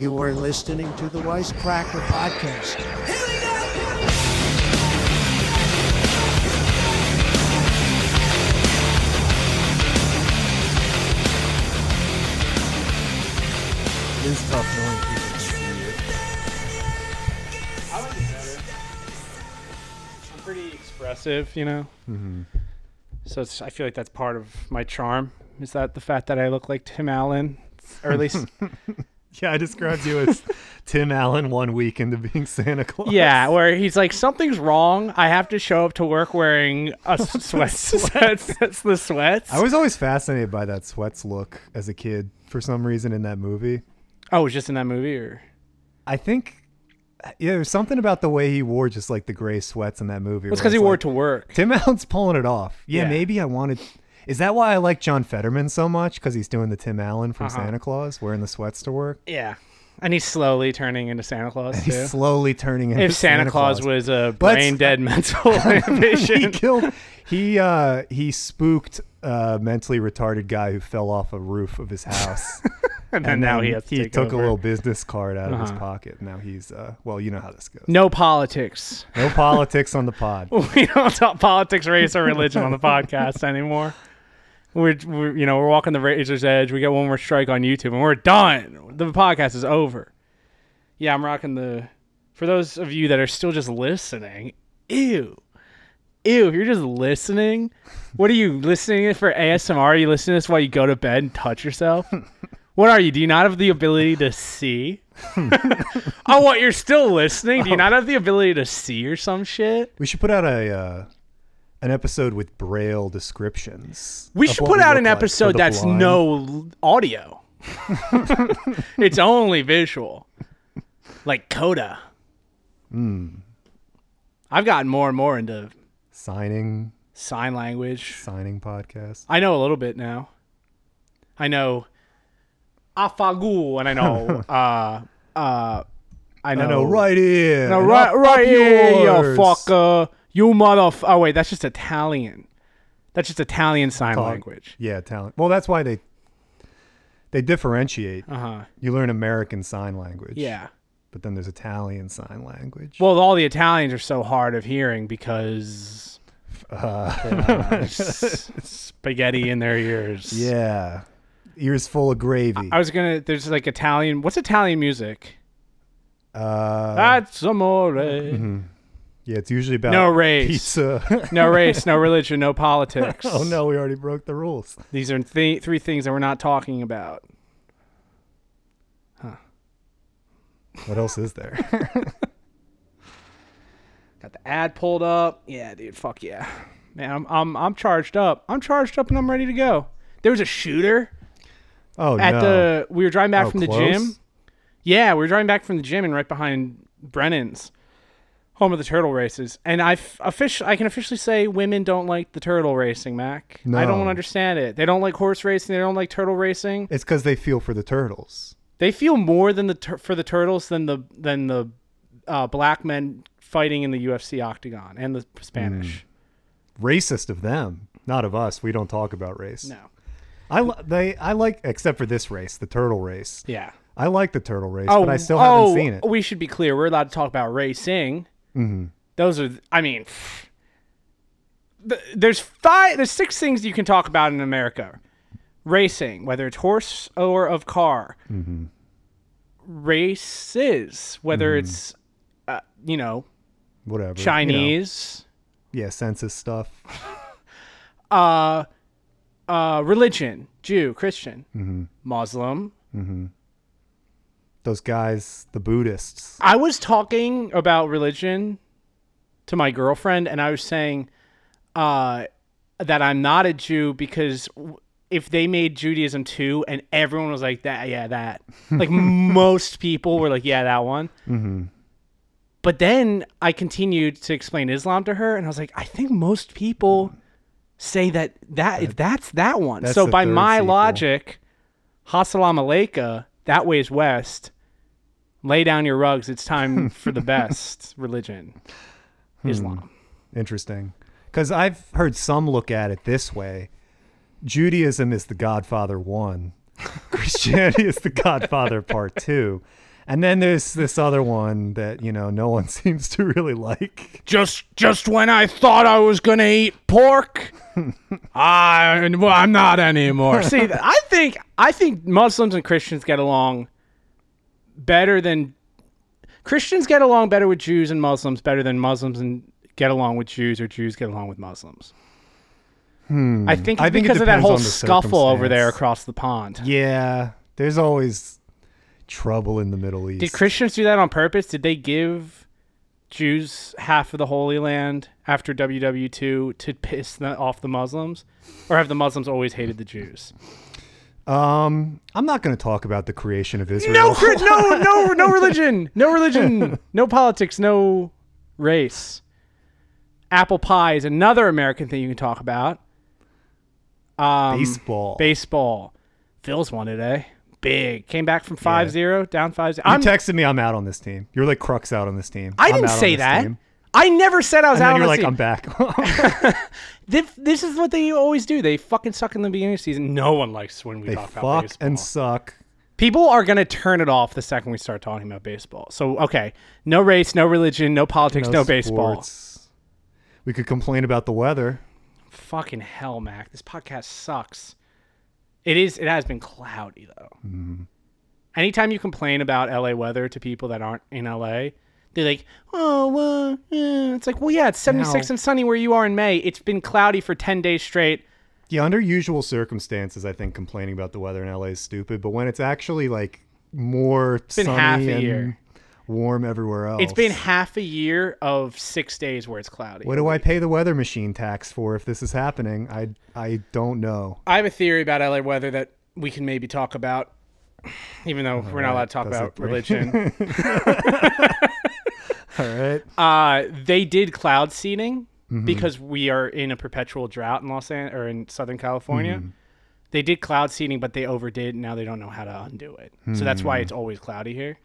You are listening to the Wisecracker Podcast. It is tough knowing people can see it. I like it better. I'm pretty expressive, you know. Mm-hmm. So it's, I feel like that's part of my charm. Is that the fact that I look like Tim Allen, or at least, Yeah, I described you as Tim Allen one week into being Santa Claus. yeah, where he's like something's wrong. I have to show up to work wearing a sweats. that's, that's the sweats. I was always fascinated by that sweats look as a kid for some reason in that movie. oh, it was just in that movie, or I think, yeah, there's something about the way he wore just like the gray sweats in that movie. it's because he it's wore it to work. Tim Allen's pulling it off. Yeah, Yeah. maybe I wanted. Is that why I like John Fetterman so much? Because he's doing the Tim Allen from Uh-huh. Santa Claus, wearing the sweats to work. Yeah, and he's slowly turning into Santa Claus And too. he's slowly turning into Santa if Santa, Claus, was a Let's- brain dead mental he killed. He uh he spooked a mentally retarded guy who fell off a roof of his house. and then now he has to he took over. a little business card out of his Uh-huh. pocket. Now he's uh well, you know how this goes. No politics. No politics on the pod. we don't talk politics, race, or religion on the podcast anymore. We're, we're, you know, we're walking the razor's edge. We get one more strike on YouTube, and we're done. The podcast is over. Yeah, I'm rocking the. For those of you that are still just listening, ew, ew. If you're just listening, what are you listening for ASMR? Are you listening to this while you go to bed and touch yourself? What are you? Do you not have the ability to see? oh, what? You're still listening? Do you not have the ability to see or some shit? We should put out a uh, an episode with braille descriptions. We should put out an episode the that's blind. no audio. it's only visual. Like Coda. Hmm. I've gotten more and more into signing sign language. signing podcast. I know a little bit now. I know afagu and I know uh uh I know, I know, right here. Right right here, you fucker. You motherf Oh wait, that's just Italian. That's just Italian sign Talk- language. Yeah, talent. Well, that's why they they differentiate. Uh-huh. You learn American Sign Language. Yeah. But then there's Italian Sign Language. Well, all the Italians are so hard of hearing because uh, spaghetti in their ears. yeah, ears full of gravy. I was gonna. There's like Italian. What's Italian music? uh, That's amore. mhm. Yeah, it's usually about No race. pizza. No race, no religion, no politics. oh no, we already broke the rules. These are th- three things that we're not talking about. Huh. What else is there? Got the ad pulled up. Yeah, dude. Fuck yeah, man. I'm I'm I'm charged up. I'm charged up and I'm ready to go. There was a shooter oh at no. the. We were driving back Oh, from the close? gym. Yeah, we were driving back from the gym and right behind Brennan's, home of the turtle races. And I official I can officially say women don't like the turtle racing, Mac. I don't understand it. They don't like horse racing. They don't like turtle racing. It's because they feel for the turtles. They feel more than the tur- for the turtles than the than the uh, black men fighting in the UFC octagon and the Spanish. Racist of them, not of us. We don't talk about race. No. I li- they I like except for this race, the turtle race. Yeah. I like the turtle race, Oh, but I still oh, haven't seen it. We should be clear. We're allowed to talk about racing. Hmm Those are, I mean, th- there's five, there's six things you can talk about in America: racing, whether it's horse or of car, hmm races, whether Mhm. it's, uh, you know, Whatever. you know. Chinese, yeah, census stuff. uh, uh, religion, Jew, Christian, hmm Muslim. Those guys, the Buddhists. I was talking about religion to my girlfriend, and I was saying uh, that I'm not a Jew because if they made Judaism too, and everyone was like that, yeah, that, like most people were like, yeah, that one. hmm But then I continued to explain Islam to her, and I was like, I think most people say that that that's that one. That's So by my sequel. logic, Hassalam that way is west. Lay down your rugs. It's time for the best religion, Hmm. Islam. Interesting. Because I've heard some look at it this way Judaism is the Godfather one, Christianity is the Godfather part two. And then there's this other one that you know no one seems to really like. Just just when I thought I was gonna eat pork, I well, I'm not anymore. See, I think I think Muslims and Christians get along better than Christians get along better with Jews and Muslims better than Muslims and get along with Jews or Jews get along with Muslims. Hmm. I think I think because of that whole scuffle over there across the pond. Yeah, there's always trouble in the Middle East. Did Christians do that on purpose? Did they give Jews half of the Holy Land after WW2 to piss the, off the Muslims? Or have the Muslims always hated the Jews? Um, I'm not going to talk about the creation of Israel. No, cri- no, no, no religion, no religion, no politics, no race. Apple pie is another American thing you can talk about. Um, baseball. Baseball. Phil's won today. Big. Came back from 5 0, down 5 0. You I'm, texted me. I'm out on this team. You're like crux out on this team. I I'm didn't say that. team. I never said I was And out then you're like. I'm back. This, this is what they always do. They fucking suck in the beginning of the season. No one likes when we they talk about fuck baseball. and suck. People are gonna turn it off the second we start talking about baseball. So okay, no race, no religion, no politics, no, baseball. We could complain about the weather. Fucking hell, Mac. This podcast sucks. It is. It has been cloudy though. Mm-hmm. Anytime you complain about LA weather to people that aren't in LA, they're like, "Oh, well, yeah." it's like, well, yeah, it's 76 Now- and sunny where you are in May. It's been cloudy for 10 days straight. Yeah, under usual circumstances, I think complaining about the weather in LA is stupid. But when it's actually like more been sunny half a and year. warm everywhere else, It's been half a year of six days where it's cloudy. What do I pay the weather machine tax for if this is happening? I I don't know. I have a theory about LA weather that we can maybe talk about, even though we're not allowed to talk Does about bring- religion. All right. uh, they did cloud seeding Mm-hmm. because we are in a perpetual drought in Los Angeles or in Southern California. Mm-hmm. They did cloud seeding, but they overdid. And now they don't know how to undo it. So that's why it's always cloudy here.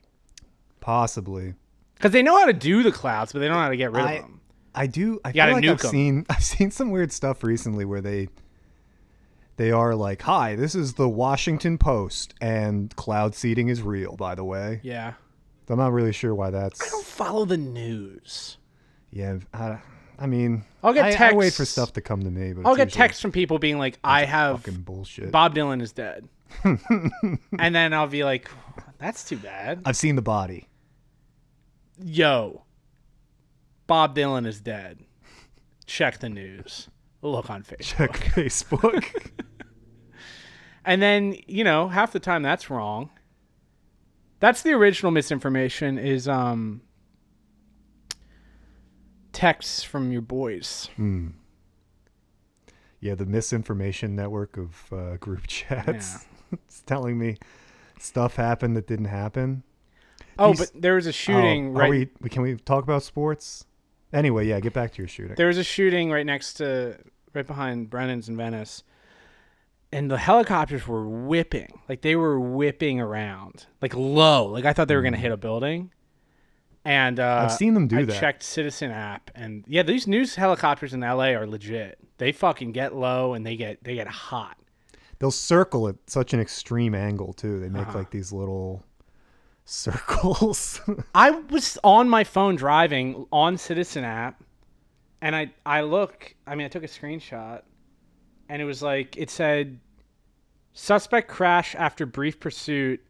Possibly. Because they know how to do the clouds, but they don't know how to get rid I- of them. I do. I gotta feel like I've 'em. seen I've seen some weird stuff recently where they they are like, "Hi, this is the Washington Post, and cloud seeding is real." By the way, Yeah. I'm not really sure why that's. I don't follow the news. Yeah, I, I mean, I'll get I, I wait for stuff to come to me, but I'll get texts from people being like, I have fucking bullshit. Bob Dylan is dead. and then I'll be like, that's too bad. I've seen the body. Yo, Bob Dylan is dead. Check the news. Look on Facebook. Check Facebook. And then, you know, half the time that's wrong. That's the original misinformation is um texts from your boys. yeah, the misinformation network of uh, group chats. it's telling me stuff happened that didn't happen. Oh, These- but there was a shooting Oh, right we? Can we talk about sports? Anyway, yeah. Get back to your shooting. There was a shooting right next to, right behind Brennan's in Venice, and the helicopters were whipping, like they were whipping around, like low, like I thought they were gonna hit a building. And uh, Mm. I've seen them do I that. checked Citizen app, and yeah, these news helicopters in LA are legit. They fucking get low and they get they get hot. They'll circle at such an extreme angle too. They Uh-huh. make like these little circles. I was on my phone driving on Citizen app, and I I look. I mean, I took a screenshot, and it was like it said, "Suspect crash after brief pursuit.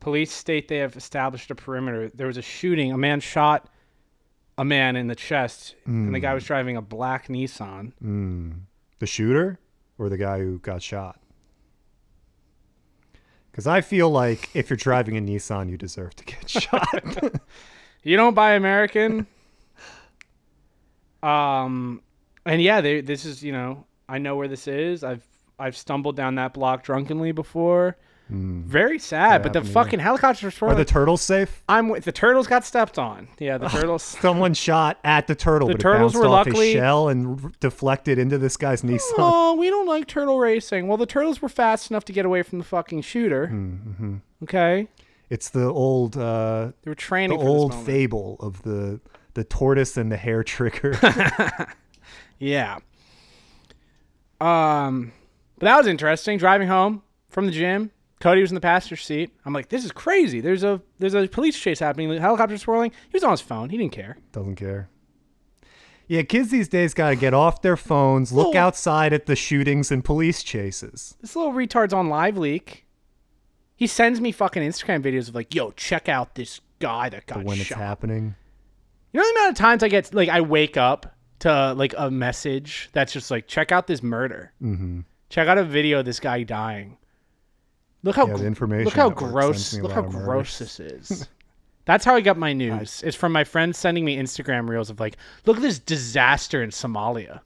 Police state they have established a perimeter. There was a shooting. A man shot a man in the chest, and the guy was driving a black Nissan. the shooter or the guy who got shot? Because I feel like if you're driving a Nissan, you deserve to get shot. You don't buy American. um, and yeah, they, this is you know I know where this is. I've I've stumbled down that block drunkenly before. Very sad, but the fucking helicopters were. Are the turtles safe? I'm with the turtles got stepped on. Yeah, the turtles. Someone shot at the turtle, The but turtles it were luckily- shell and deflected into this guy's Nissan. oh, we don't like turtle racing. Well, the turtles were fast enough to get away from the fucking shooter. Mm-hmm. Okay, It's the old, uh, they were the training for old fable of the the tortoise and the hair trigger. Yeah. Um, but that was interesting. Driving home from the gym, Cody was in the passenger seat. I'm like, this is crazy. There's a there's a police chase happening. The helicopter's swirling. He was on his phone. He didn't care. Doesn't care. Yeah, kids these days got to get off their phones, look Well- outside at the shootings and police chases. This little retard's on live leak. He sends me fucking Instagram videos of like, yo, check out this guy that got But when it's happening, You know the amount of times I get like I wake up to like a message that's just like check out this murder. Mm-hmm. Check out a video of this guy dying. Look how Yeah, the information look how gross sends me a look how gross this is. That's how I got my news. it's from my friends sending me Instagram reels of like, look at this disaster in Somalia.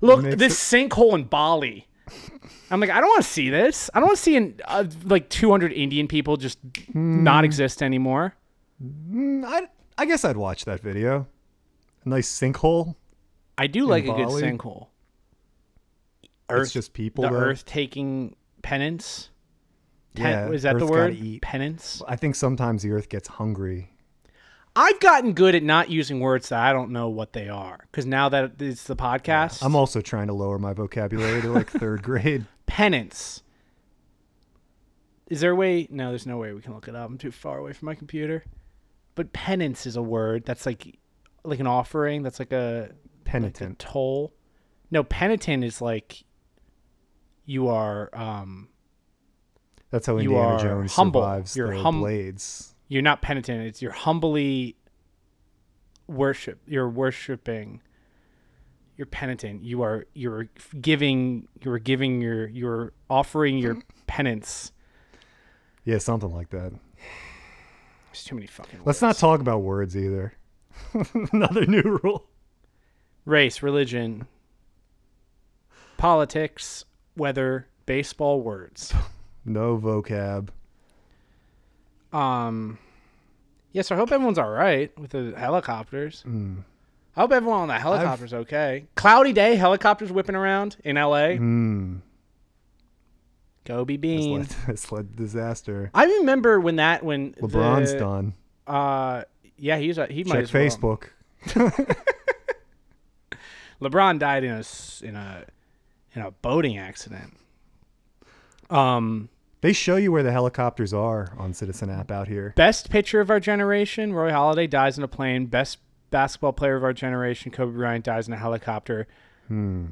Look this sinkhole in Bali. I'm like, I don't want to see this. I don't want to see in, uh, like 200 Indian people just Hmm. not exist anymore. Mm, I, I guess I'd watch that video. A nice sinkhole. I do like a good Bali? Sinkhole. It's just people. the though. earth taking penance. Pen- Yeah, is that the word? eat. Penance. I think sometimes the earth gets hungry. I've gotten good at not using words that I don't know what they are because now that it's the podcast, I'm also trying to lower my vocabulary to like third grade. penance. Is there a way? No, there's no way we can look it up. I'm too far away from my computer. But penance is a word that's like, like an offering. That's like a like a Penitent. toll. No, penitent is like you are um That's how You Indiana are Jones humble. survives You're the hum- blades. you're not penitent it's you're humbly worship you're worshiping you're penitent you are you're giving you're giving your you're offering your penance Yeah, something like that. there's too many fucking Let's not talk about words either. Another new rule. race religion politics weather baseball words No vocab. um yes i hope everyone's all right with the helicopters Mm. i hope everyone on that helicopter's okay cloudy day helicopters whipping around in la Mm. go be It's bean led, it's led to disaster. I remember when that when LeBron's the, done. Uh, yeah, he's a, he might Check as well. Facebook. LeBron died in a in a in a boating accident. Um, They show you where the helicopters are on Citizen app out here. best pitcher of our generation, Roy Halladay dies in a plane. Best basketball player of our generation, Kobe Bryant dies in a helicopter. Hmm.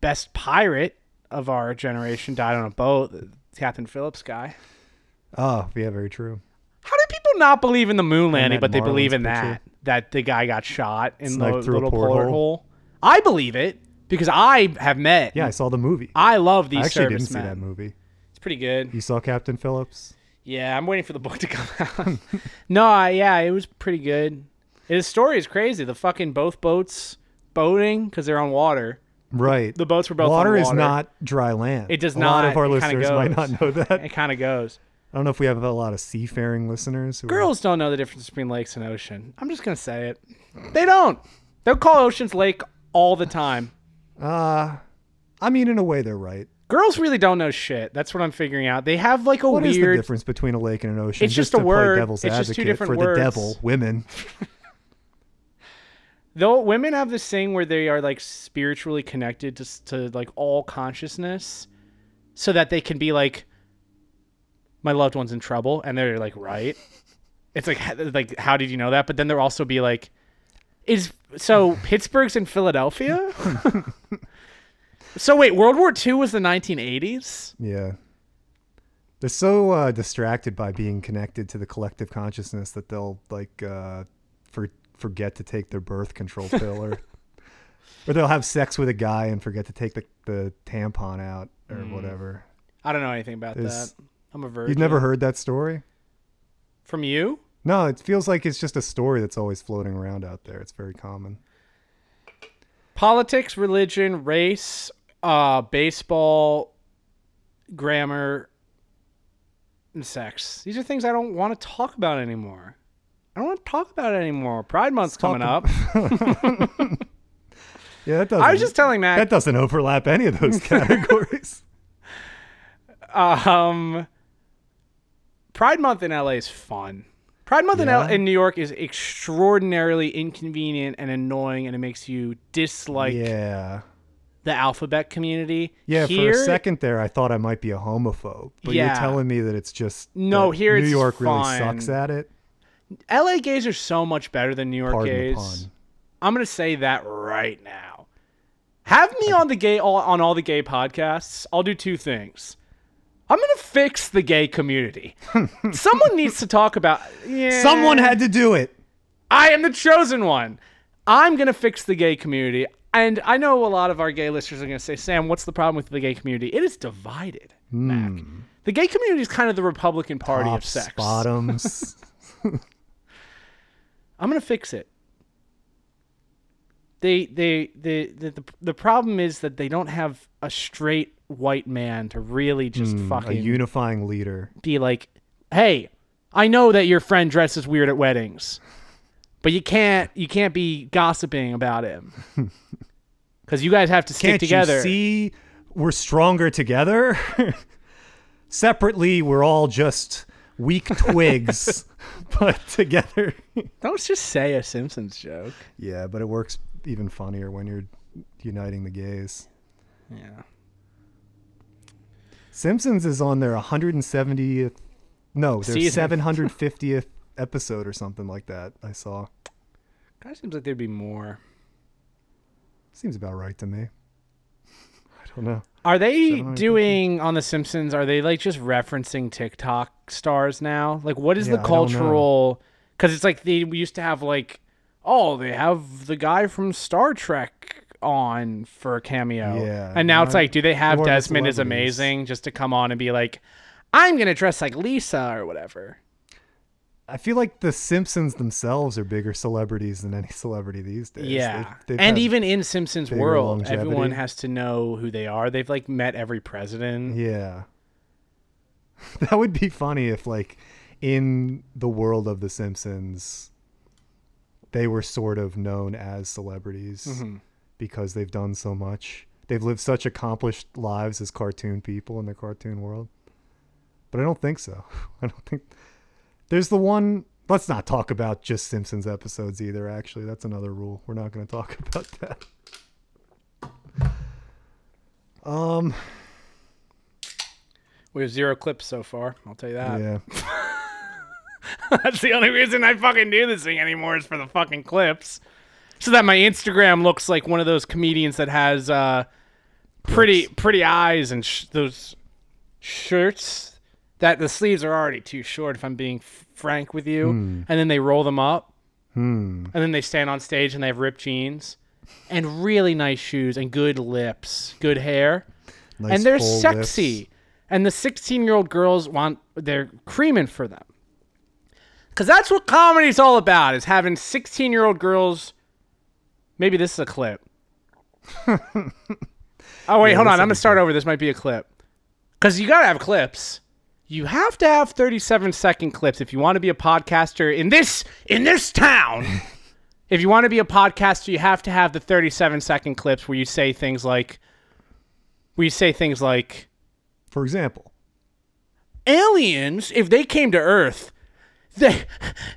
Best pirate of our generation died on a boat. Captain Phillips guy. Oh, yeah, very true. How do people not believe in the moon landing, but they believe in picture. that? That the guy got shot in the Sniped through a little porthole. porthole. I believe it because I have met. Yeah, I saw the movie. I love these I actually didn't see servicemen. that movie. It's pretty good. You saw Captain Phillips? Yeah, I'm waiting for the book to come out. no, I, yeah, it was pretty good. His story is crazy. The fucking both boats boating because they're on water. Right. The boats were both water on is water. not dry land. It does not. a lot not. of our It kinda listeners might goes. not know that. It kind of goes. I don't know if we have a lot of seafaring listeners. Who are- Girls don't know the difference between lakes and ocean. I'm just gonna say it. They don't. They'll call oceans lake all the time. Uh, I mean, in a way, they're right. Girls really don't know shit. That's what I'm figuring out. They have like a What is the weird. difference between a lake and an ocean? It's just to a word. Devil's It's just two advocate different for words. the devil, women. Though women have this thing where they are like spiritually connected to to like all consciousness, so that they can be like, my loved one's in trouble, and they're like, right. It's like like how did you know that? But then they'll also be like, is so Pittsburgh's in Philadelphia. so wait, World War II was the 1980s. Yeah. They're so uh, distracted by being connected to the collective consciousness that they'll like uh, for, forget to take their birth control pill, or or they'll have sex with a guy and forget to take the, the tampon out or Mm. whatever. I don't know anything about Is- that. I'm a virgin. You've never heard that story? from you? No, it feels like it's just a story that's always floating around out there. It's very common. politics, religion, race, uh, baseball, grammar, and sex. These are things I don't want to talk about anymore. I don't want to talk about it anymore. Pride Month's coming up. Yeah, that doesn't. I was just telling Matt. that doesn't overlap any of those categories. um, Pride Month in LA is fun. Pride Month in, L- in New York is extraordinarily inconvenient and annoying, and it makes you dislike yeah, the alphabet community. Yeah, here, for a second there, I thought I might be a homophobe, but Yeah. you're telling me that it's just No, here New York really sucks at it. LA gays are so much better than New York Pardon gays. I'm gonna say that right now. Have me on the gay all, on all the gay podcasts. I'll do two things. I'm gonna fix the gay community. Someone needs to talk about. Yeah, Someone had to do it. I am the chosen one. I'm gonna fix the gay community, and I know a lot of our gay listeners are gonna say, "Sam, what's the problem with the gay community? It is divided." Hmm. Mac. The gay community is kind of the Republican Party of sex. bottoms. I'm gonna fix it. They, they, they, the, the, the problem is that they don't have a straight white man to really just Hmm, a unifying leader. be like, "Hey, I know that your friend dresses weird at weddings, but you can't, you can't be gossiping about him because you guys have to stick Can't together." you see we're stronger together? Separately, we're all just weak twigs, but together. Don't just say a Simpsons joke. yeah, but it works even funnier when you're uniting the gays. Yeah. Simpsons is on their 170th, no, their Season. 750th episode or something like that. I saw. Kind of seems like there'd be more. Seems about right to me. I don't know. Are they doing on The Simpsons? Are they like just referencing TikTok stars now? Like, what is Yeah, the I don't cultural? Because it's like they we used to have like, oh, they have the guy from Star Trek on for a cameo. Yeah, and now it's like, do they have more the Desmond is celebrities. amazing just to come on and be like, I'm gonna dress like Lisa or whatever? I feel like the Simpsons themselves are bigger celebrities than any celebrity these days. Yeah, They've- they've and had- even in Simpsons bigger world, everyone has to know who they are. They've like met every president. Yeah. That would be funny if like in the world of the Simpsons they were sort of known as celebrities Mm-hmm. Because they've done so much. They've lived such accomplished lives as cartoon people in the cartoon world. But I don't think so. I don't think there's the one let's not talk about just Simpsons episodes either actually. That's another rule. We're not going to talk about that. Um We have zero clips so far. I'll tell you that. yeah. That's the only reason I fucking do this thing anymore is for the fucking clips. So that my Instagram looks like one of those comedians that has uh, pretty pretty eyes and sh- those shirts that the sleeves are already too short if I'm being f- frank with you. And then they roll them up. Hmm. And then they stand on stage and they have ripped jeans and really nice shoes and good lips, good hair Nice and they're sexy. lips. And the 16 year old girls want, they're creaming for them. Because that's what comedy's all about, is having 16 year old girls. Maybe this is a clip. oh, wait, Yeah, hold on. I'm gonna start over. This might be a clip. Because you got to have clips. You have to have 37 second clips if you want to be a podcaster in this in this town. if you want to be a podcaster, you have to have the 37 second clips where you say things like where you say things like For example, aliens, if they came to Earth, they,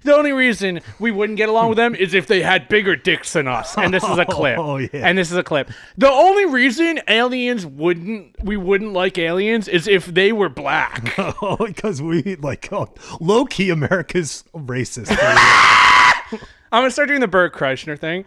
the only reason we wouldn't get along with them is if they had bigger dicks than us. And this is a oh, clip. Oh, yeah. And this is a clip. The only reason aliens wouldn't we wouldn't like aliens is if they were black. oh, because we like oh, low key America's racist. I'm gonna start doing the Bert Kreischer thing.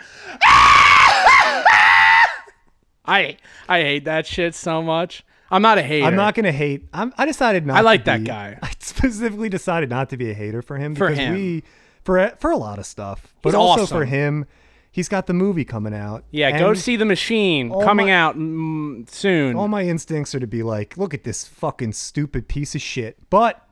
I I hate that shit so much. I'm not a hater. I'm not gonna hate. I'm, I decided not. I like to that be- guy. I specifically decided not to be a hater for him For because him. we for for a lot of stuff, but He's also for him, he's got the movie coming out. Yeah, go see the machine coming my- out mm, soon. All my instincts are to be like, look at this fucking stupid piece of shit. But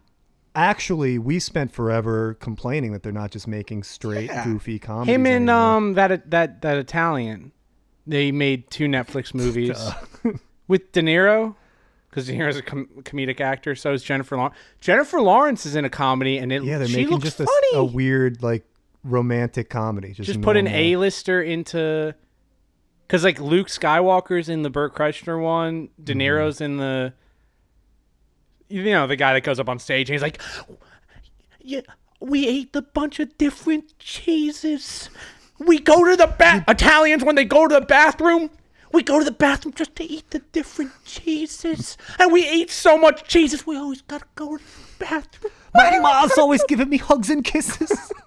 actually, we spent forever complaining that they're not just making straight goofy comedy. Him and um that that that Italian, they made two Netflix movies with De Niro, because De Niro's a com- comedic actor. So is Jennifer Lawrence. Jennifer Lawrence is in a comedy, and it yeah, they're she making looks just a, a weird like romantic comedy. Just, just put an. A-lister into, because like Luke Skywalker's in the Bert Kreischer one, De Mm-hmm. Niro's in the, you know, the guy that goes up on stage and he's like, yeah, we ate a bunch of different cheeses. We go to the bath. Italians when they go to the bathroom. We go to the bathroom just to eat the different cheeses, and we eat so much cheeses. We always gotta go to the bathroom. My mom's always giving me hugs and kisses.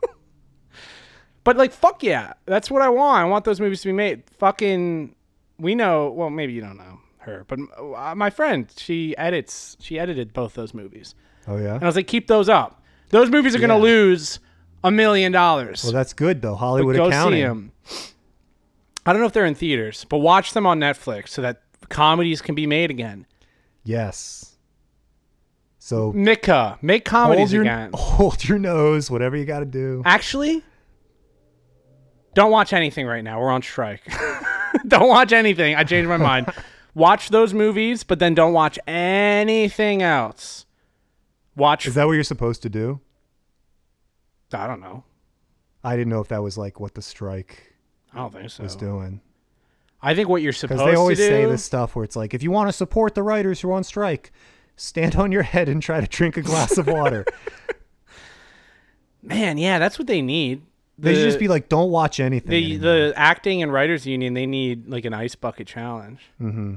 But like, fuck yeah, that's what I want. I want those movies to be made. Fucking, we know. Well, maybe you don't know her, but uh, my friend, she edits. She edited both those movies, oh yeah. and I was like, keep those up. Those movies are gonna Yeah. lose a million dollars. Well, that's good though. But Hollywood go accounting. see them. I don't know if they're in theaters, but watch them on Netflix so that comedies can be made again. Yes. So Mika, make hold comedies your again. hold your nose, whatever you got to do. Actually, don't watch anything right now. We're on strike. don't watch anything. I changed my mind. Watch those movies, but then don't watch anything else. Watch. Is that what you're supposed to do? I don't know. I didn't know if that was like what the strike I don't think so. was doing. I think what you're supposed to do. Because they always say this stuff where it's like, if you want to support the writers who are on strike, stand on your head and try to drink a glass of water. Man, yeah, that's what they need. they should just be like, don't watch anything. the anymore." the acting and writers union. They need like an ice bucket challenge. Hmm.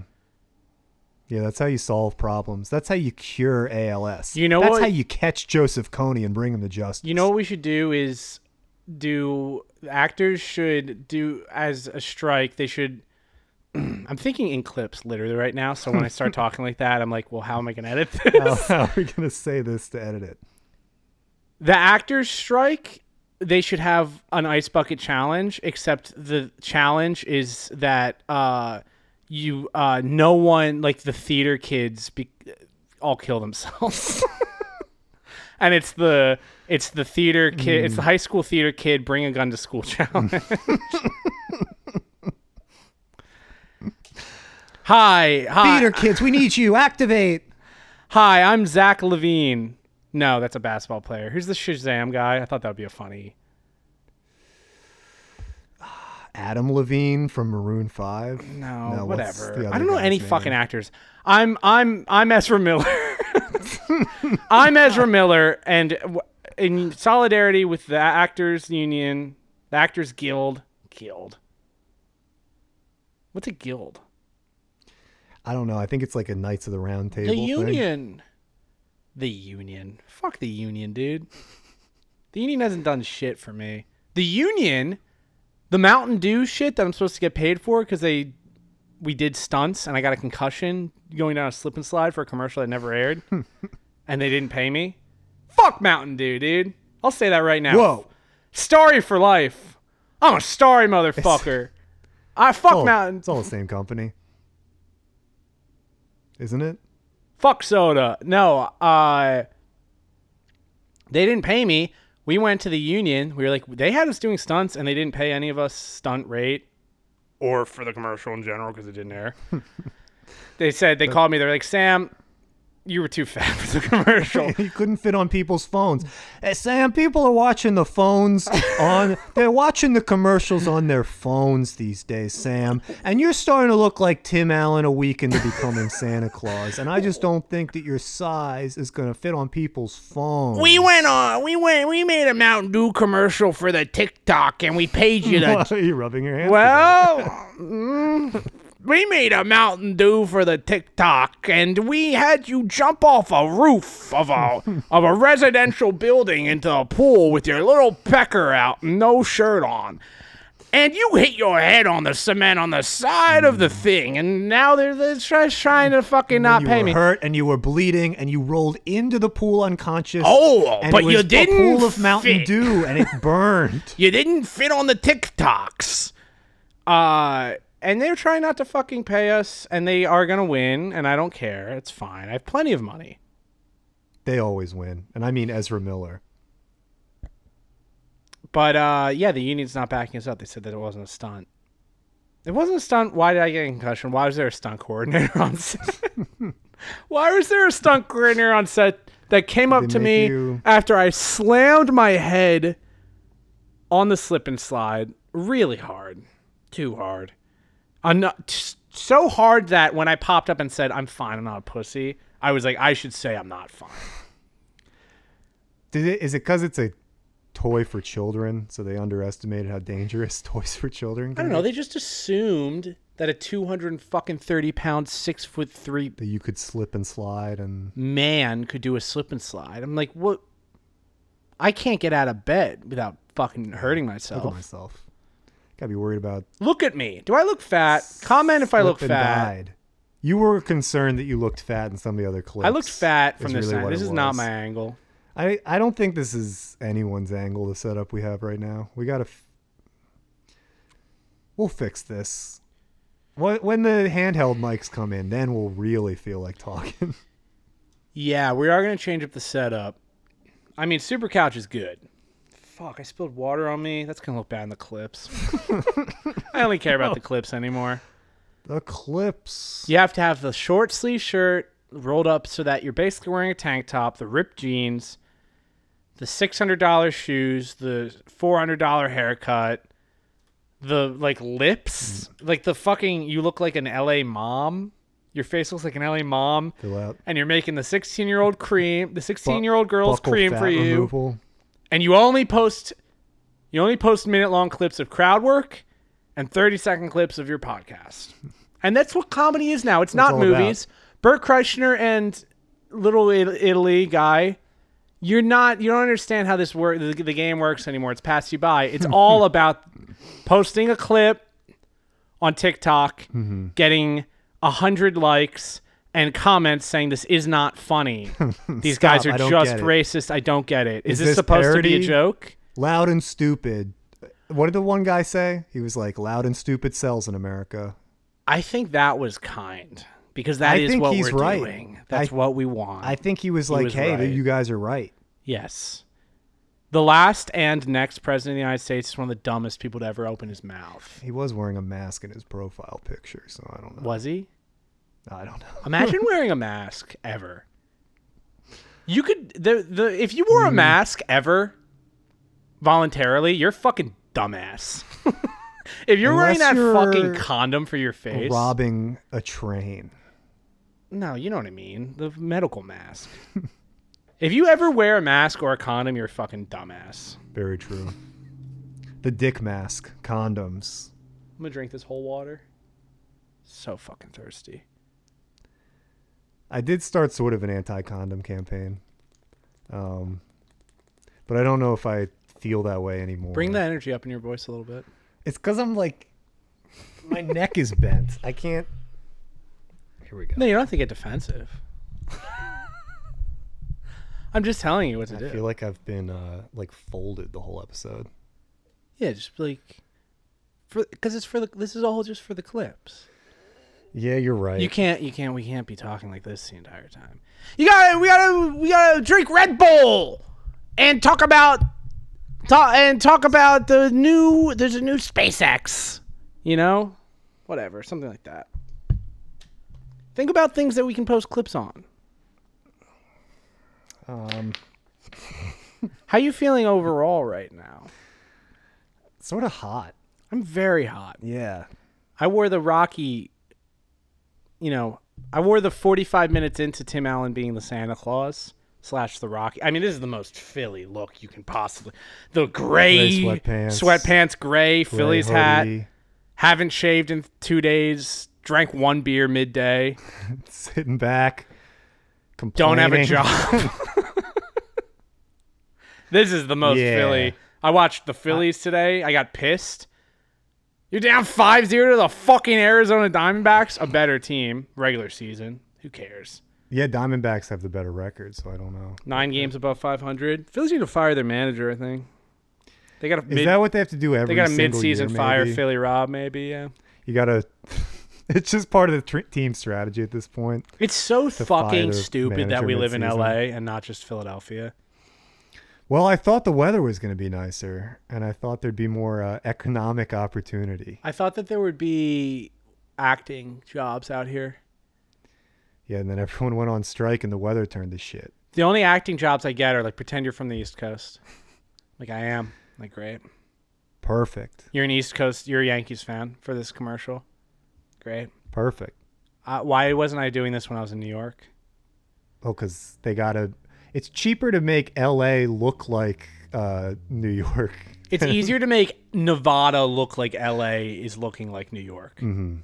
yeah, that's how you solve problems. That's how you cure ALS. You know that's what- how you catch Joseph Kony and bring him to justice. You know what we should do is do actors should do as a strike. They should. I'm thinking in clips literally right now. So when I start talking like that, I'm like, well, how am I going to edit this? how, how are we gonna say this to edit it? the actors strike. They should have an ice bucket challenge, except the challenge is that uh, you uh, no one like the theater kids be- all kill themselves. and it's the it's the theater kid it's the mm. high school theater kid bring a gun to school challenge. Hi hi. Theater kids, we need you. Activate. hi i'm zach levine. No that's a basketball player. Who's the shazam guy? I thought that would be a funny. Adam Levine from Maroon Five. no, No, whatever. i don't know any name? fucking actors. I'm i'm i'm ezra miller. I'm ezra miller and in solidarity with the actors union the actors guild guild what's a guild I don't know. I think it's like a Knights of the Round Table. The thing. union. The union. Fuck the union, dude. The union hasn't done shit for me. The union, the Mountain Dew shit that I'm supposed to get paid for because they, we did stunts and I got a concussion going down a slip and slide for a commercial that never aired, and they didn't pay me. Fuck Mountain Dew, dude. I'll say that right now. Whoa. Starry for life. I'm a starry motherfucker. I fuck Oh, Mountain. It's all the same company, isn't it? fuck soda. No, uh they didn't pay me. We went to the union. We were like they had us doing stunts and they didn't pay any of us stunt rate or for the commercial in general because it didn't air. they said they called me. They're like, "Sam, you were too fat for the commercial." you couldn't fit on people's phones. Hey, Sam, people are watching the phones on. They're watching the commercials on their phones these days, Sam. And you're starting to look like Tim Allen a week into becoming Santa Claus. And I just don't think that your size is going to fit on people's phones. we went on. We went. We made a Mountain Dew commercial for the TikTok, and we paid you Why to are you rubbing your hands? Well, we made a Mountain Dew for the TikTok, and we had you jump off a roof of a of a residential building into a pool with your little pecker out and no shirt on. And you hit your head on the cement on the side of the thing, and now they're, they're just trying to fucking not you pay were me. hurt and you were bleeding and you rolled into the pool unconscious. Oh, and but it was you didn't a pool of Mountain fit. Dew and it burned. You didn't fit on the TikToks. Uh, and they're trying not to fucking pay us, and they are gonna win, and I don't care. It's fine. I have plenty of money. they always win, and I mean Ezra Miller. But uh, yeah, the union's not backing us up. They said that it wasn't a stunt. It wasn't a stunt. Why did I get a concussion? Why was there a stunt coordinator on set? Why was there a stunt coordinator on set that came up to me you- after I slammed my head on the slip and slide really hard, too hard, So hard that when I popped up and said I'm fine, I'm not a pussy, I was like I should say I'm not fine. Did it? Is it because it's a toy for children, so they underestimated how dangerous toys for children. I don't know. be. They just assumed that a 230 pound, six foot three that you could slip and slide and man could do a slip and slide. I'm like, what? I can't get out of bed without fucking hurting myself. myself. Gotta be worried about Look at me. Do I look fat? Comment if I look fat. died. You were concerned that you looked fat in some of the other clips. I looked fat from this really side. This is not my angle. I I don't think this is anyone's angle. The setup we have right now. We gotta. F- we'll fix this. When when the handheld mics come in, then we'll really feel like talking. Yeah, we are gonna change up the setup. I mean, Super Couch is good. Fuck, I spilled water on me. That's gonna look bad in the clips. I only care about the clips anymore. the clips. You have to have the short sleeve shirt rolled up so that you're basically wearing a tank top, the ripped jeans, the six hundred dollar shoes, the four hundred dollar haircut, the like lips, mm-hmm. like the fucking you look like an LA mom. Your face looks like an LA mom, Fill out. and you're making the sixteen year old cream, the sixteen year old girl's buccal cream fat for you, removal. And you only post you only post minute long clips of crowd work and 30 second clips of your podcast. And that's what comedy is now. It's not about. movies. Bert Kreischer and Little Italy guy, you're not you don't understand how this work the, the game works anymore. It's passed you by. It's all about posting a clip on TikTok, Mm-hmm. getting a hundred likes and comments saying this is not funny. These guys are just racist. I don't get it. Is, Is this, this supposed to be a joke? Loud and stupid. Uh, what did the one guy say? He was like, "Loud and stupid sells in America." I think that was kind because that I is what he's we're right. doing. That's I- what we want. I think he was like, was "Hey, right. you guys are right." yes. The last and next president of the United States is one of the dumbest people to ever open his mouth. He was wearing a mask in his profile picture, so I don't know. Was he? I don't know. Imagine wearing a mask ever. You could the the if you wore a mm-hmm. mask ever voluntarily, you're fucking dumbass. if you're wearing that you're fucking condom for your face, Robbing a train. no, you know what I mean. The medical mask. if you ever wear a mask or a condom, you're a fucking dumbass. Very true. The dick mask, condoms. I'm gonna drink this whole water. So fucking thirsty. I did start sort of an anti-condom campaign, um, but I don't know if I feel that way anymore. Bring the energy up in your voice a little bit. It's because I'm like, my neck is bent. I can't. Here we go. No, you don't have to get defensive. I'm just telling you what to I do. I feel like I've been uh, like folded the whole episode. Yeah, just like for because it's for the this is all just for the clips. Yeah, you're right. You can't you can't we can't be talking like this the entire time. You gotta we gotta we gotta drink Red Bull and talk about talk and talk about the new there's a new SpaceX. You know? Whatever, something like that. Think about things that we can post clips on. um, How you feeling overall right now? sort of hot. I'm very hot. Yeah. I wore the Rocky, you know, I wore the 45 minutes into Tim Allen being the Santa Claus slash the Rocky. I mean, this is the most Philly look you can possibly. The gray, Gray sweatpants. sweatpants, gray Phillies hat. hoodie, Haven't shaved in two days. Drank one beer midday. Sitting back. Don't have a job. this is the most Yeah. Philly. I watched the Phillies today. I got pissed. You're down 5 0 to the fucking Arizona Diamondbacks, a better team, regular season. Who cares? Yeah, Diamondbacks have the better record, so I don't know. Nine games above 500. Phillies need to fire their manager, I think. They got a Is that what they have to do every they got a mid-season year, fire? Philly Rob maybe, yeah. You gotta. it's just part of the tr- team strategy at this point. It's so fucking stupid that we live in mid-season. LA and not just Philadelphia. Well, I thought the weather was going to be nicer, and I thought there'd be more uh, economic opportunity. I thought that there would be acting jobs out here. Yeah, and then everyone went on strike, and the weather turned to shit. The only acting jobs I get are like pretend you're from the East Coast. Like I am. Like great. Perfect, You're an East Coast. You're a Yankees fan for this commercial. Great. perfect. Uh, why wasn't I doing this when I was in New York? Oh, because they gotta. It's cheaper to make L.A. look like uh, New York. It's easier to make Nevada look like LA is looking like New York. Mm-hmm.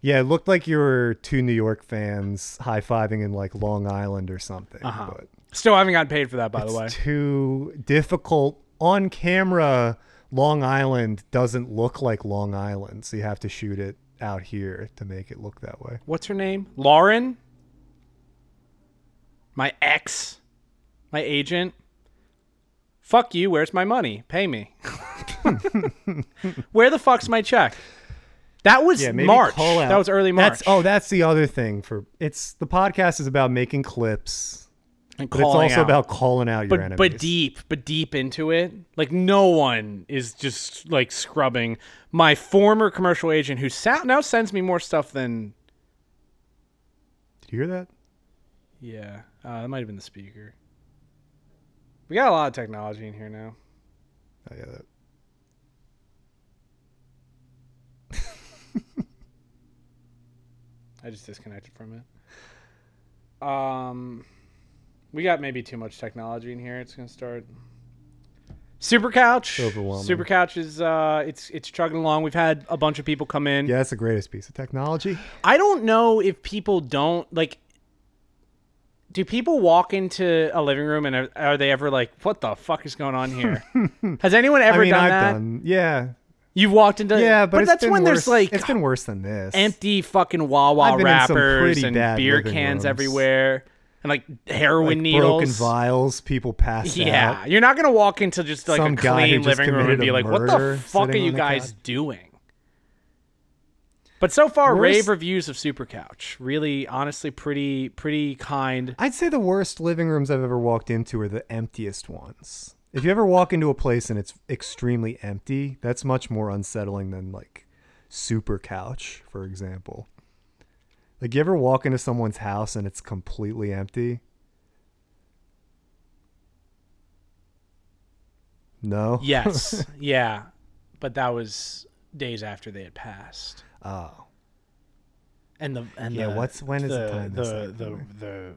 Yeah, it looked like you were two New York fans high fiving in like Long Island or something. Uh-huh. But Still haven't gotten paid for that, by the way. too difficult on camera. Long Island doesn't look like Long Island, so you have to shoot it out here to make it look that way. What's her name? Lauren? My ex? My agent? Fuck you, where's my money? Pay me. Where the fuck's my check? That was Yeah, March. That was early March. That's oh, that's the other thing for it's the podcast is about making clips, and but it's also out. about calling out your but enemies. but deep, but deep into it. Like no one is just like scrubbing. My former commercial agent, who now sends me more stuff than Did you hear that? yeah, uh, that might have been the speaker. We got a lot of technology in here now. Oh, yeah, that. I just disconnected from it. Um, we got maybe too much technology in here. It's gonna start. Super Couch. Overwhelming. Super Couch is uh, it's it's chugging along. We've had a bunch of people come in. Yeah, that's the greatest piece of technology. I don't know if people don't like. Do people walk into a living room and are, are they ever like, "What the fuck is going on here"? Has anyone ever I mean, done I've that? done. Yeah, You've walked into yeah, but, it's that's when worse. there's like it's been worse than this. empty fucking Wawa I've been in some wrappers and beer cans rooms. everywhere and like heroin like needles. broken vials, people passed yeah, out. you're not gonna walk into just like Some a clean living room and be like, "What the fuck are you guys couch." doing?" But so far, Worst- rave reviews of Super Couch. Really, honestly, pretty pretty kind. I'd say the worst living rooms I've ever walked into are the emptiest ones. If you ever walk into a place and it's extremely empty, that's much more unsettling than like super couch, for example. Like you ever walk into someone's house and it's completely empty? No. Yes, yeah, but that was days after they had passed. Oh. And the and Yeah, the, what's- when is the the time the that's the, the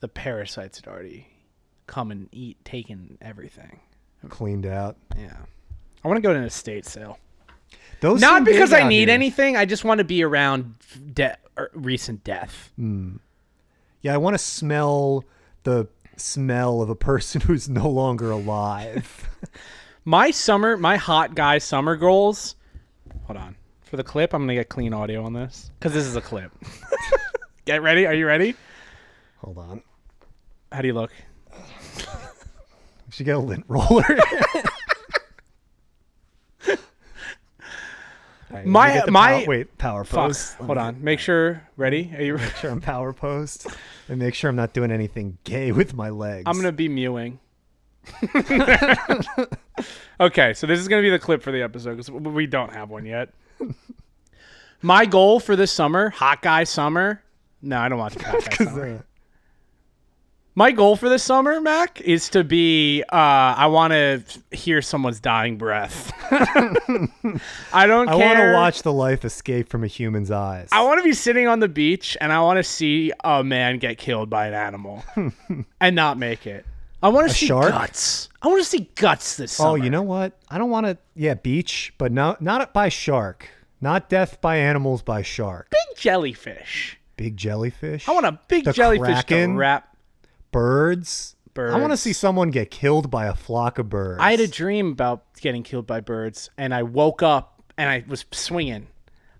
the parasites had already come and eat taken everything. Cleaned out. Yeah, I want to go to an estate sale. Those Not because I need here. anything. I just want to be around de- er, recent death. Hmm. Yeah, I want to smell the smell of a person who's no longer alive. My summer, my hot guy summer goals. Hold on. For the clip, I'm gonna get clean audio on this because this is a clip. get ready. Are you ready? Hold on. How do you look? We should get a lint roller. Alright, let me My- get the my- power, wait power Fuck. pose. Let Hold me on. Make sure. Ready? Are you? Make sure I'm power posed, and make sure I'm not doing anything gay with my legs. I'm gonna be mewing. okay, so this is gonna be the clip for the episode because we don't have one yet. My goal for this summer, hot guy summer. No, I don't want to hot guy summer. My goal for this summer, Mac, is to be. Uh, I want to hear someone's dying breath. I don't I want to watch the life escape from a human's eyes. I want to be sitting on the beach and I want to see a man get killed by an animal and not make it. I want to see shark? guts. I want to see guts this summer. oh, you know what? I don't want to. Yeah, beach, but no, not by shark. Not death by animals by shark. big jellyfish. Big jellyfish. I want a big The jellyfish kraken? to wrap. birds. Birds. I want to see someone get killed by a flock of birds. I had a dream about getting killed by birds, and I woke up and I was swinging.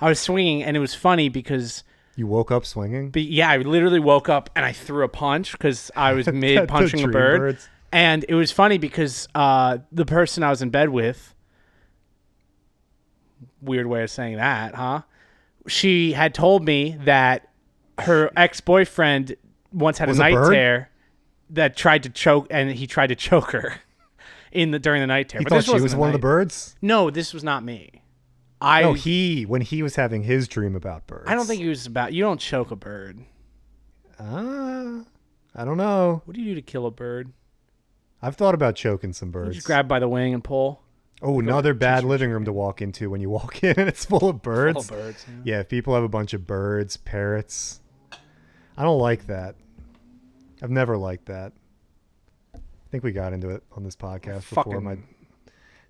I was swinging, and it was funny because, You woke up swinging. but yeah, I literally woke up and I threw a punch because I was mid punching a bird. birds. And it was funny because uh, the person I was in bed with, weird way of saying that, huh? She had told me that her ex boyfriend once had Was a night bird? tear that tried to choke, and he tried to choke her in the during the night tear. He but thought this she was one of the birds. No, this was not me. I No, he when he was having his dream about birds. I don't think he was about. You don't choke a bird. Ah, I don't know. What do you do to kill a bird? I've thought about choking some You birds. just grab by the wing and pull. Oh, another bad living room to walk into when you walk in and it's full of birds. Kill birds. yeah. Yeah, if people have a bunch of birds, parrots. I don't like that. I've never liked that. I think we got into it on this podcast before Fucking- my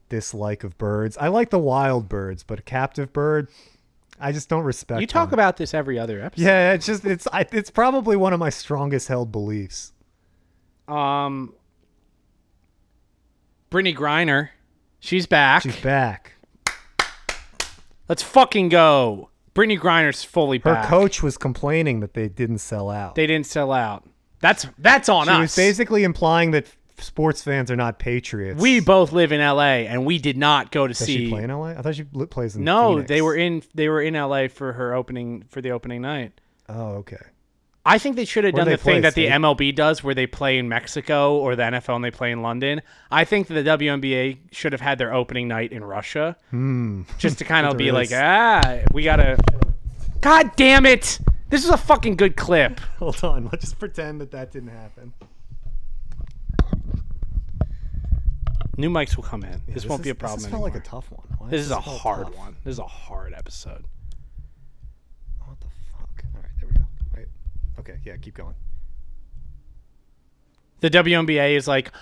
dislike of birds. I like the wild birds, but a captive bird, I just don't respect. You talk them. about this every other episode. Yeah, it's just it's I, it's probably one of my strongest held beliefs. Um, Brittney Griner, she's back. She's back. Let's fucking go. Brittney Griner's fully Her back. coach was complaining that they didn't sell out. They didn't sell out. That's that's on she us. was basically implying that sports fans are not patriots. we both live in LA, and we did not go to Does see. she play in LA? I thought she plays in. The No, Phoenix. they were in they were in LA for her opening for the opening night. Oh, okay. I think they should have done the thing that the MLB does, where they play in Mexico, or the NFL and they play in London. I think that the WNBA should have had their opening night in Russia, Hmm. just to kind of be like, ah, we gotta. God damn it! This is a fucking good clip. Hold on. Let's just pretend that that didn't happen. New mics will come in. this, won't is- be a problem This felt like a tough one. Why this does is a hard tough? one. This is a hard episode. What the fuck? All right, there we go. Right. Okay. Yeah. Keep going. the WNBA is like,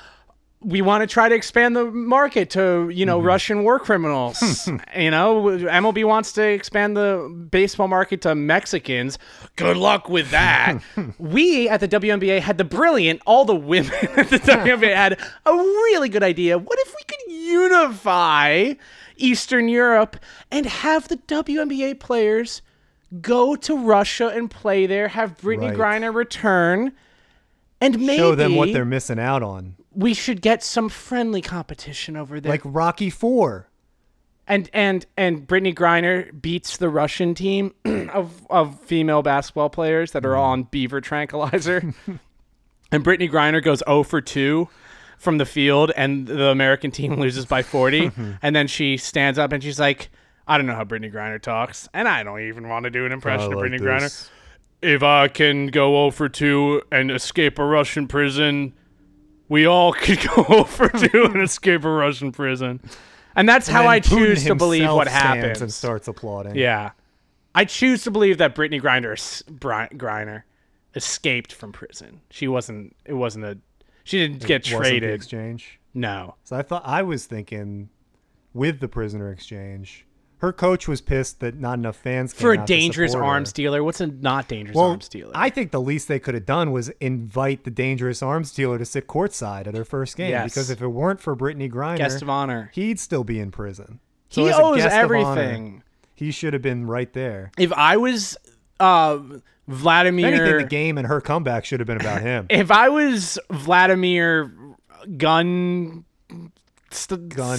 we want to try to expand the market to you know mm-hmm. Russian war criminals. you know, MLB wants to expand the baseball market to Mexicans. Good luck with that. we at the WNBA had the brilliant, all the women at the WNBA had a really good idea. What if we could unify Eastern Europe and have the WNBA players go to Russia and play there? Have Brittney Right. Griner return. And maybe Show them what they're missing out on. we should get some friendly competition over there. Like Rocky Four. and and and Brittney Griner beats the Russian team of of female basketball players that are all on Beaver tranquilizer. and Brittney Griner goes 0 for 2 from the field and the American team loses by 40 and then she stands up and she's like I don't know how Brittney Griner talks and I don't even want to do an impression I of like Brittney Griner. If I can go 0 for 2 and escape a Russian prison, we all could go 0 for 2 and escape a Russian prison. And that's how I choose Putin to believe what happens. and starts applauding. Yeah. I choose to believe that Brittney Griner, Griner escaped from prison. She wasn't, it wasn't a, she didn't get Wasn't the traded. exchange. No. So I thought I was thinking, with the prisoner exchange, her coach was pissed that not enough fans came For a dangerous arms dealer, what's a not dangerous Well, arms dealer? I think the least they could have done was invite the dangerous arms dealer to sit courtside at her first game. Yes. Because if it weren't for Brittney Griner, Guest of honor. he'd still be in prison. So He owes of honor, everything. he should have been right there. If I was uh, If Vladimir. anything, the game and her comeback should have been about him. if I was Vladimir Gun St- Gun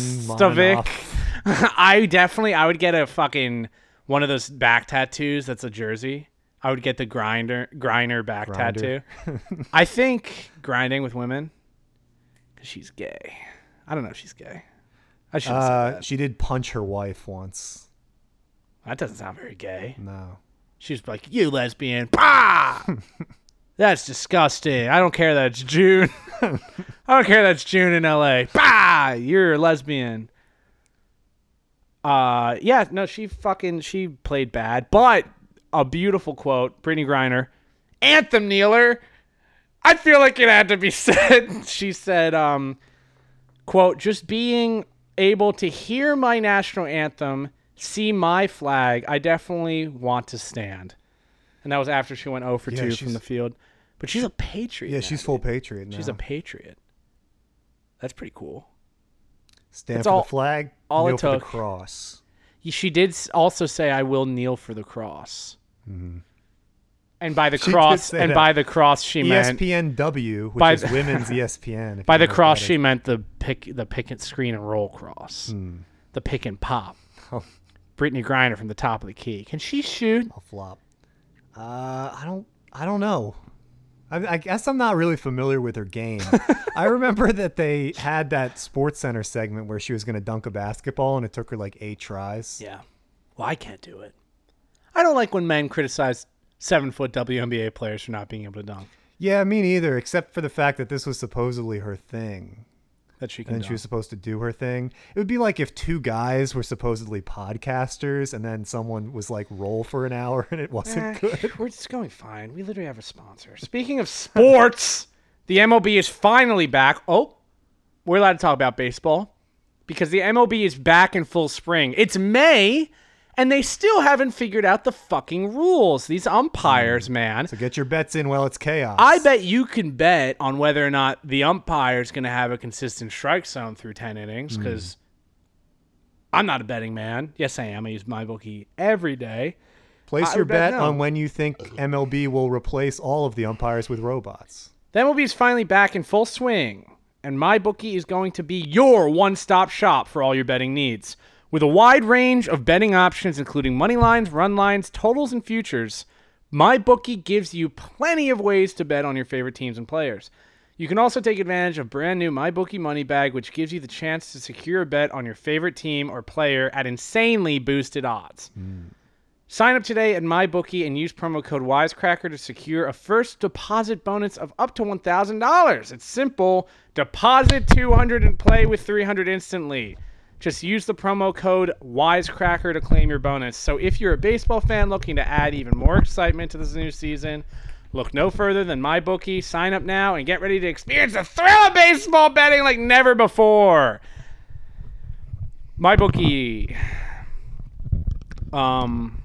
I definitely I would get a fucking one of those back tattoos that's a jersey. I would get the grinder grinder back Grinder. tattoo. I think grinding with women because she's gay. I don't know if she's gay. I should Uh, she did punch her wife once. That doesn't sound very gay. No. She's like, "You lesbian!" Bah! That's disgusting. I don't care that it's June. I don't care that it's June in L.A. Bah! You're a lesbian. Uh, yeah, no, she fucking she played bad, but a beautiful quote, Brittney Griner, anthem kneeler. I feel like it had to be said. she said, um, quote, just being able to hear my national anthem, see my flag, I definitely want to stand. And that was after she went 0 for Yeah, 2 from the field. But she's a patriot. Yeah, now, she's full dude. patriot now. She's a patriot. That's pretty cool. Stand That's for all- the flag, all it kneel the took. cross. She did also say, "I will kneel for the cross." And by the Mm-hmm. She cross, and that. By the cross, she meant ESPNW, which By is women's ESPN. by the cross, she meant the pick, the pick and screen and roll cross, the pick and pop. Oh. Brittney Griner from the top of the key. Can she shoot? I'll flop. Uh, I don't. I don't know. I, I guess I'm not really familiar with her game. I remember that they had that Sports Center segment where she was going to dunk a basketball, and it took her like eight tries. Yeah. Well, I can't do it. I don't like when men criticize seven foot WNBA players for not being able to dunk. Yeah, me neither. Except for the fact that this was supposedly her thing, That she can and dunk. she was supposed to do her thing. It would be like if two guys were supposedly podcasters, and then someone was like roll for an hour, and it wasn't Eh, good. We're just going fine. We literally have a sponsor. Speaking of sports, The MLB is finally back. Oh, we're allowed to talk about baseball because the MLB is back in full spring. It's May, and they still haven't figured out the fucking rules. These umpires, mm. man. So get your bets in while it's chaos. I bet you can bet on whether or not the umpire is going to have a consistent strike zone through 10 innings mm. because I'm not a betting man. Yes, I am. I use my bookie every day. Place I your bet bet no. on when you think MLB will replace all of the umpires with robots. The MLB is finally back in full swing, and MyBookie is going to be your one stop shop for all your betting needs. With a wide range of betting options, including money lines, run lines, totals, and futures, MyBookie gives you plenty of ways to bet on your favorite teams and players. You can also take advantage of brand new MyBookie Money Bag, which gives you the chance to secure a bet on your favorite team or player at insanely boosted odds. Sign up today at MyBookie and use promo code Wisecracker to secure a first deposit bonus of up to $1,000. It's simple. Deposit 200 and play with 300 instantly. Just use the promo code Wisecracker to claim your bonus. So if you're a baseball fan looking to add even more excitement to this new season, look no further than MyBookie. Sign up now and get ready to experience the thrill of baseball betting like never before. MyBookie. Um